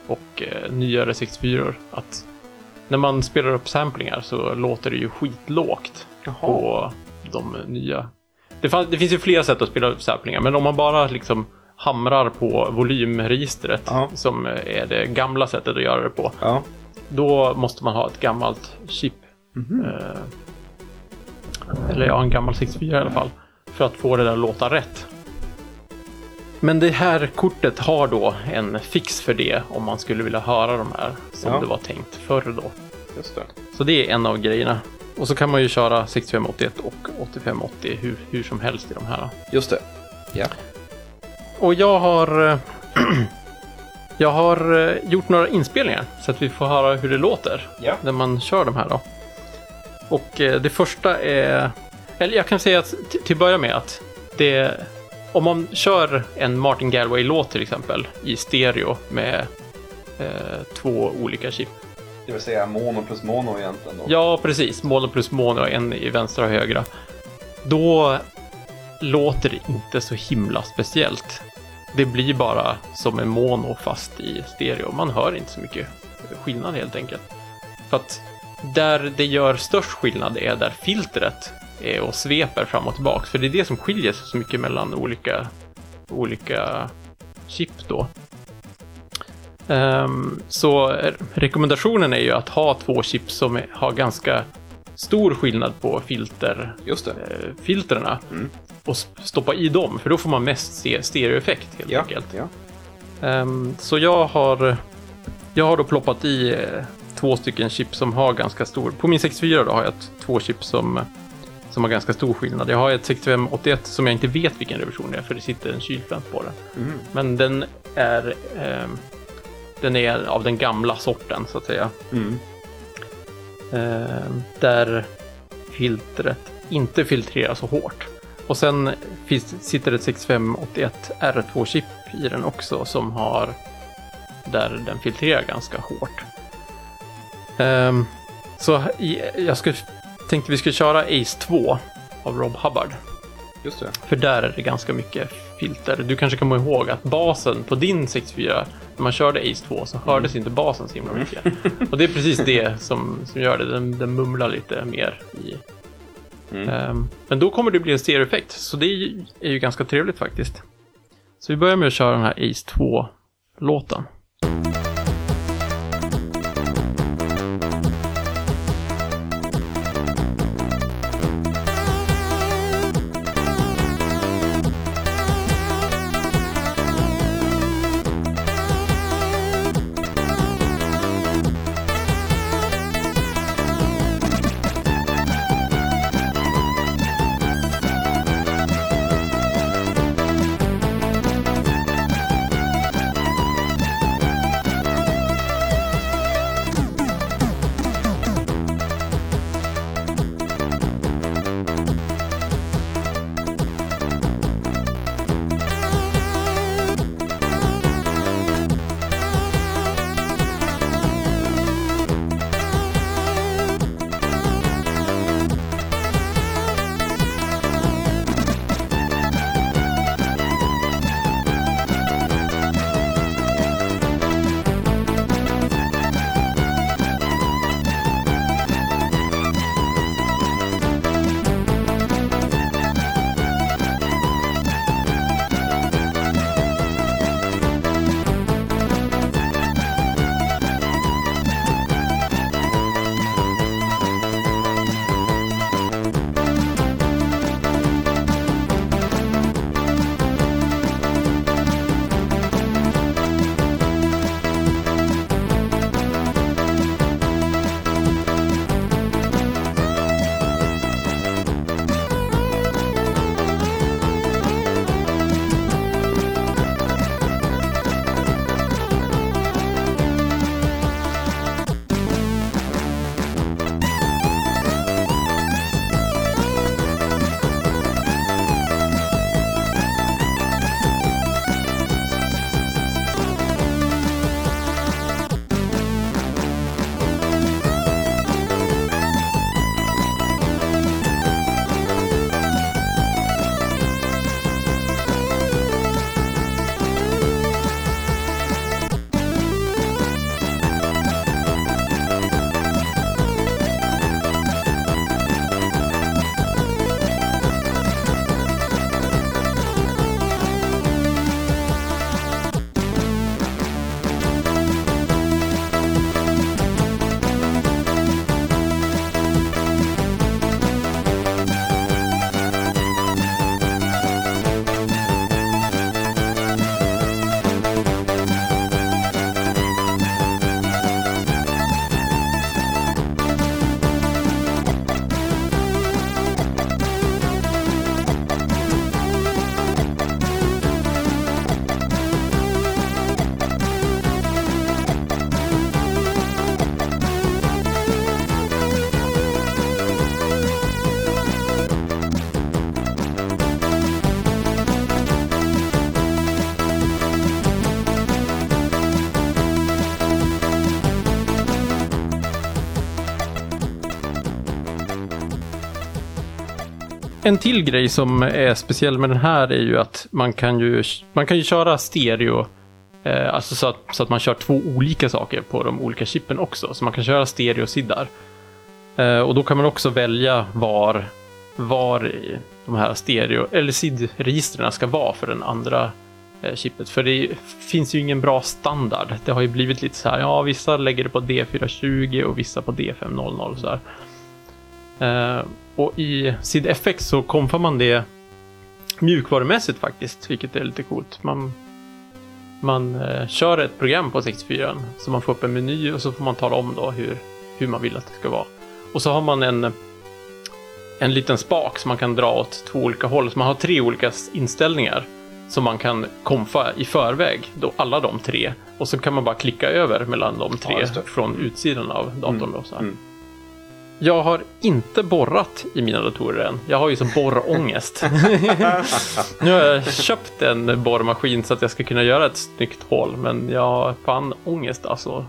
och eh, nyare 64 Att när man spelar upp samplingar så låter det ju skitlågt på de nya. Det, fann, det finns ju flera sätt att spela upp samplingar, men om man bara liksom hamrar på volymregistret Ja. som eh, är det gamla sättet att göra det på. Ja. Då måste man ha ett gammalt chip. Eh, eller ja, en gammal 64 i alla fall. För att få det där att låta rätt. Men det här kortet har då en fix för det om man skulle vilja höra de här som Ja. det var tänkt förr då. Just det. Så det är en av grejerna. Och så kan man ju köra 6581 och 8580 hur, hur som helst i de här. Just det. Ja. Och jag har... jag har eh, gjort några inspelningar så att vi får höra hur det låter Ja. när man kör de här då. Och eh, det första är... Eller jag kan säga att till att börja med att det... Om man kör en Martin Galway-låt till exempel i stereo med eh, två olika chip. Det vill säga mono plus mono egentligen då. Ja, precis. Mono plus mono, en i vänstra och högra. Då låter det inte så himla speciellt. Det blir bara som en mono fast i stereo. Man hör inte så mycket skillnad helt enkelt. För att där det gör störst skillnad är där filtret och sveper fram och tillbaka. För det är det som skiljer sig så mycket mellan olika, olika chip då. Ehm, så eh, rekommendationen är ju att ha två chip som har ganska stor skillnad på filter, Just eh, filtrerna Mm. och stoppa i dem, för då får man mest se stereoeffekt helt Ja. enkelt. ja. Ehm, så jag har, jag har då ploppat i eh, två stycken chip som har ganska stor... På min 64 då har jag två chip som, som har ganska stor skillnad. Jag har ett 6581 som jag inte vet vilken revision det är, för det sitter en kylflänt på den. Mm. Men den är, ehm, den är av den gamla sorten så att säga. Mm. Ehm, där filtret inte filtrerar så hårt. Och sen finns, sitter ett 6581 R2-chip i den också som har där den filtrerar ganska hårt. Ehm, så jag skulle, tänkte vi skulle köra Ace 2 av Rob Hubbard. Just det. För där är det ganska mycket filter. Du kanske kommer ihåg att basen på din 64, när man körde Ace 2 så hördes inte basen så himla mycket. Och det är precis det som, som gör det. Den, den mumlar lite mer i. Mm. Ehm, men då kommer det bli en stereoeffekt, så det är ju, är ju ganska trevligt faktiskt. Så vi börjar med att köra den här Ace 2-låten. En till grej som är speciell med den här är ju att man kan ju, man kan ju köra stereo, eh, alltså så att, så att man kör två olika saker på de olika chippen också. Så man kan köra stereo-siddar. Eh, och då kan man också välja var, var de här stereo, eller SID-registren ska vara för den andra eh, chippet. För det finns ju ingen bra standard. Det har ju blivit lite så här, ja vissa lägger det på D420 och vissa på D500 och så där. Eh, och i SID-FX så konfar man det mjukvarumässigt faktiskt, vilket är lite coolt. Man, man eh, kör ett program på 64 så man får upp en meny och så får man tala om då hur, hur man vill att det ska vara. Och så har man en, en liten spak som man kan dra åt två olika håll. Så man har tre olika inställningar som man kan konfa i förväg, då alla de tre. Och så kan man bara klicka över mellan de tre det. från utsidan av datorn. Då, så här. Mm. Jag har inte borrat i mina datorer än. Jag har ju så borrångest. nu har jag köpt en borrmaskin så att jag ska kunna göra ett snyggt hål, men jag har fan ångest alltså.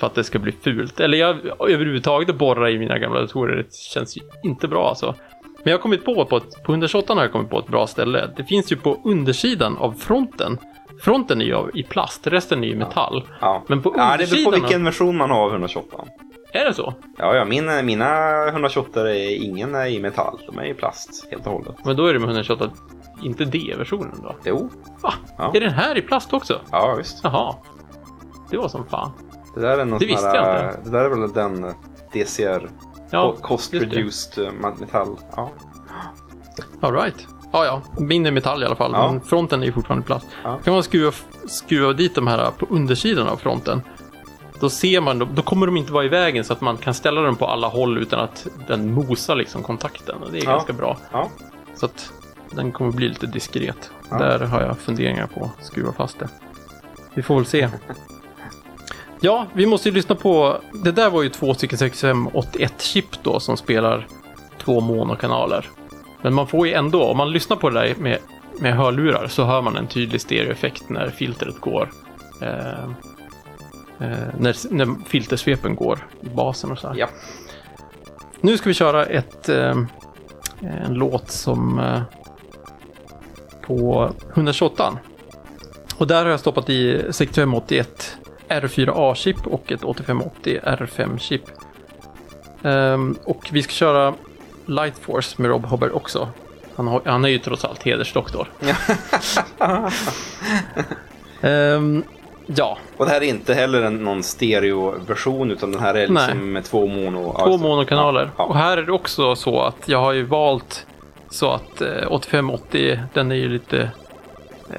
För att det ska bli fult. Eller jag överhuvudtaget borra i mina gamla datorer, det känns ju inte bra alltså. Men jag har kommit på, på, ett, på 128 har jag kommit på ett bra ställe. Det finns ju på undersidan av fronten. Fronten är ju i plast, resten är ju metall. Ja. Men på ja, det beror undersidan på vilken version man har av 128. Är det så? Ja, ja min, mina 128 är ingen är i metall. De är i plast helt och hållet. Men då är det med 128, inte D-versionen då? Jo, Va? Ja. Är den här i plast också? ja visst. Jaha. Det var som fan. Det där är någon Det visste här, jag inte. Det där är väl den DCR Ja, Cost. Reduced eh, metall. Ja. All right. Ja, ja. Min är metall i alla fall, Ja. men fronten är ju fortfarande plast. Ja. Kan man skruva, skruva dit de här på undersidan av fronten, då ser man, då kommer de inte vara i vägen så att man kan ställa dem på alla håll utan att den mosar liksom kontakten. Och det är Ja. ganska bra. Ja. Så att den kommer bli lite diskret. Ja. Där har jag funderingar på att skruva fast det. Vi får väl se. Ja, vi måste ju lyssna på... Det där var ju två stycken 6581-chip då som spelar två monokanaler. Men man får ju ändå, om man lyssnar på det där med, med hörlurar så hör man en tydlig stereoeffekt när filtret går. Eh, när, när filtersvepen går i basen och så här. Ja. Nu ska vi köra ett, eh, en låt som eh, på 128. Och där har jag stoppat i 6581 R4A-chip och ett 8580 R5-chip. Ehm, och vi ska köra Light Force med Rob Hobber också. Han, har, han är ju trots allt hedersdoktor. Ehm, ja, Och det här är inte heller en, någon stereoversion utan den här är liksom med två mono... två monokanaler. Ja, Och här är det också så att jag har ju valt så att eh, 8580, den är ju lite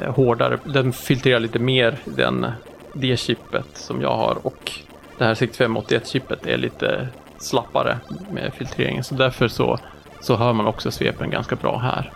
eh, hårdare. Den filtrerar lite mer den det chippet som jag har och det här 6581-chippet är lite slappare med filtreringen. Så därför så, så hör man också svepen ganska bra här.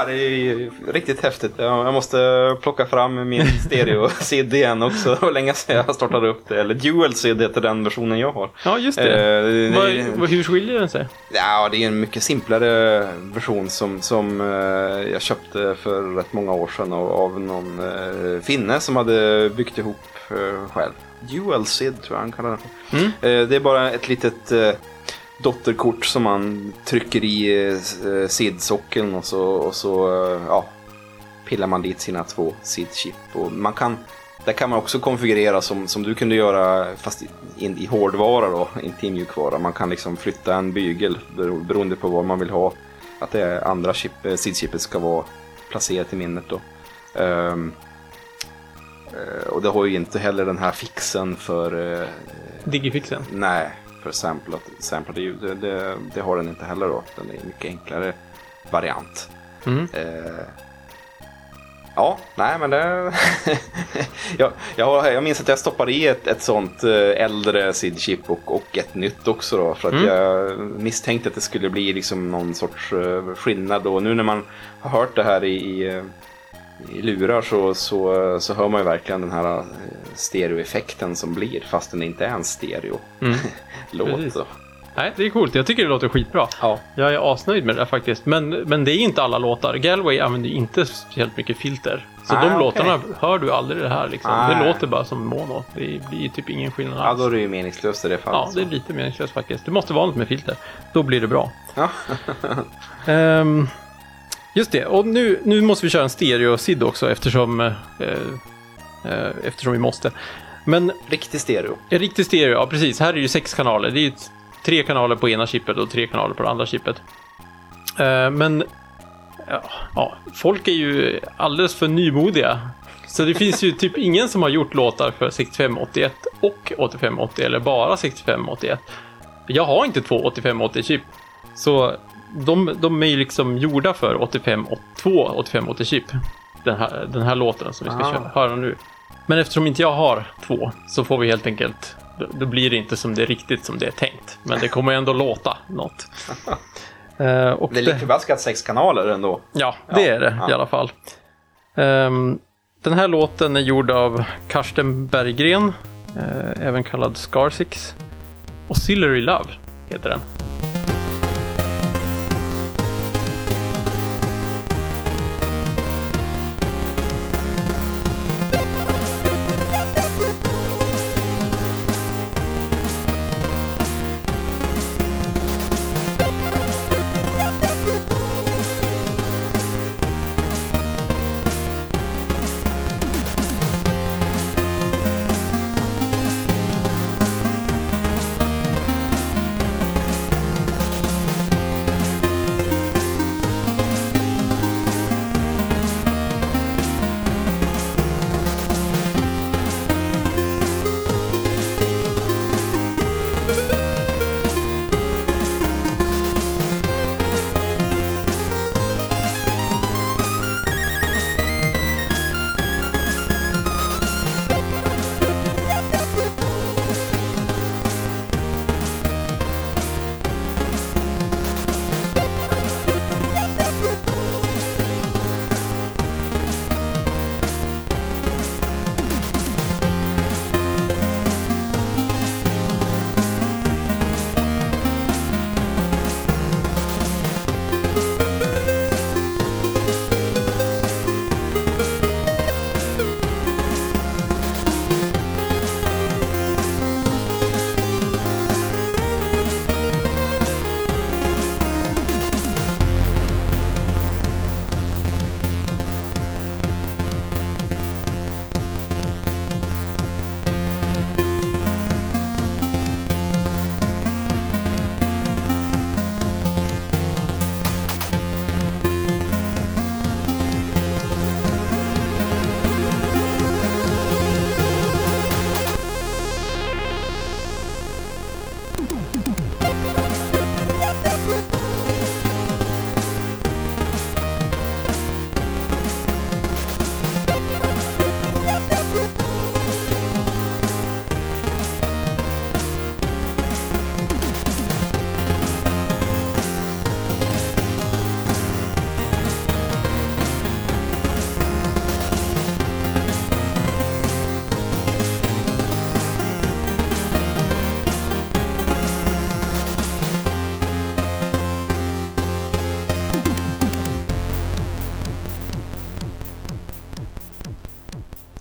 Ja, det är ju riktigt häftigt. Jag måste plocka fram min stereo-CD igen också. Det var länge sedan jag startade upp det. Eller Dual-CD heter den versionen jag har. Ja, just det. Eh, det- vad- hur skiljer den sig? Ja, det är en mycket simplare version som, som eh, jag köpte för rätt många år sedan av, av någon eh, finne som hade byggt ihop eh, själv. Dual SID tror jag han kallar den. Mm. Eh, det är bara ett litet eh, dotterkort som man trycker i eh, SID-sockeln och så, och så eh, ja, pillar man dit sina två SID-chip. Och man kan, där kan man också konfigurera som, som du kunde göra fast i, in, i hårdvara då, inte i mjukvara. Man kan liksom flytta en bygel bero- beroende på vad man vill ha. Att det andra chip, eh, SID-chippet ska vara placerat i minnet då. Eh, och det har ju inte heller den här fixen för eh, Digifixen. Nej, för samplat, samplade ljud. Det, det, det har den inte heller då. Den är en mycket enklare variant. Mm. Eh, ja, nej men det... jag, jag, jag minns att jag stoppade i ett, ett sånt eh, äldre SID-chip och, och ett nytt också då. För att Mm. jag misstänkte att det skulle bli liksom någon sorts eh, skillnad. Och nu när man har hört det här i, i, eh, i lurar så, så, så hör man ju verkligen den här eh, stereoeffekten som blir fast den inte är en stereo-låt. Mm. Nej, det är coolt. Jag tycker det låter skitbra. Ja. Jag är asnöjd med det faktiskt. Men, men det är inte alla låtar. Galway använder inte speciellt mycket filter. Så Ah, de okej. låtarna hör du aldrig det här liksom. Ah. Det låter bara som mono. Det blir typ ingen skillnad ja, alls. då är det ju meningslöst i det fallet. Ja, det är lite meningslöst faktiskt. Det måste vara något med filter. Då blir det bra. Ja. Ehm, just det, och nu, nu måste vi köra en stereo-sid också eftersom, eh, eh, eftersom vi måste. Men Riktig stereo. en riktig stereo, ja precis. Här är ju sex kanaler. Det är ju t- tre kanaler på ena chippet och tre kanaler på det andra chippet. Eh, men ja, ja, folk är ju alldeles för nymodiga. Så det finns ju typ ingen som har gjort låtar för 6581 och 8580 eller bara 6581. Jag har inte två 8580 chip. Så de, de är ju liksom gjorda för 85, två 8580 chip. Den här, den här låten som vi ska Ah. köra, höra nu. Men eftersom inte jag har två så får vi helt enkelt, då, då blir det inte som det är riktigt som det är tänkt. Men det kommer ändå låta något. Eh, och Det är lite förbaskat sex kanaler ändå. Ja, det Ja, är det ja. i alla fall. Ehm, den här låten är gjord av Karsten Berggren, eh, även kallad Scarsix. Auxiliary Love heter den.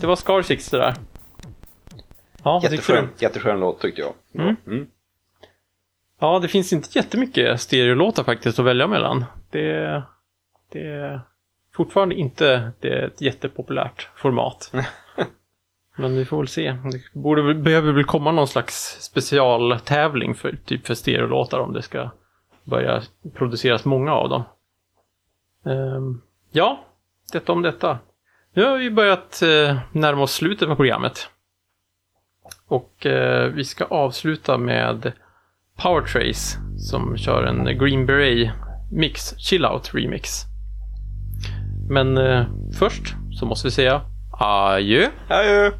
Var Scar 6 det där. Ja? Jätteskön, jätteskön låt tyckte jag. Mm. Mm. Ja, det finns inte jättemycket stereolåtar faktiskt att välja mellan. Det, det är fortfarande inte det är ett jättepopulärt format. Men vi får väl se. Det borde, behöver väl komma någon slags specialtävling för, typ för stereolåtar om det ska börja produceras många av dem. Ehm, ja, detta om detta. Nu har vi börjat eh, närma oss slutet på programmet. Och eh, vi ska avsluta med Powertrace som kör en Green Beret Mix, Chill Out Remix. Men eh, först så måste vi säga adjö. Adjö!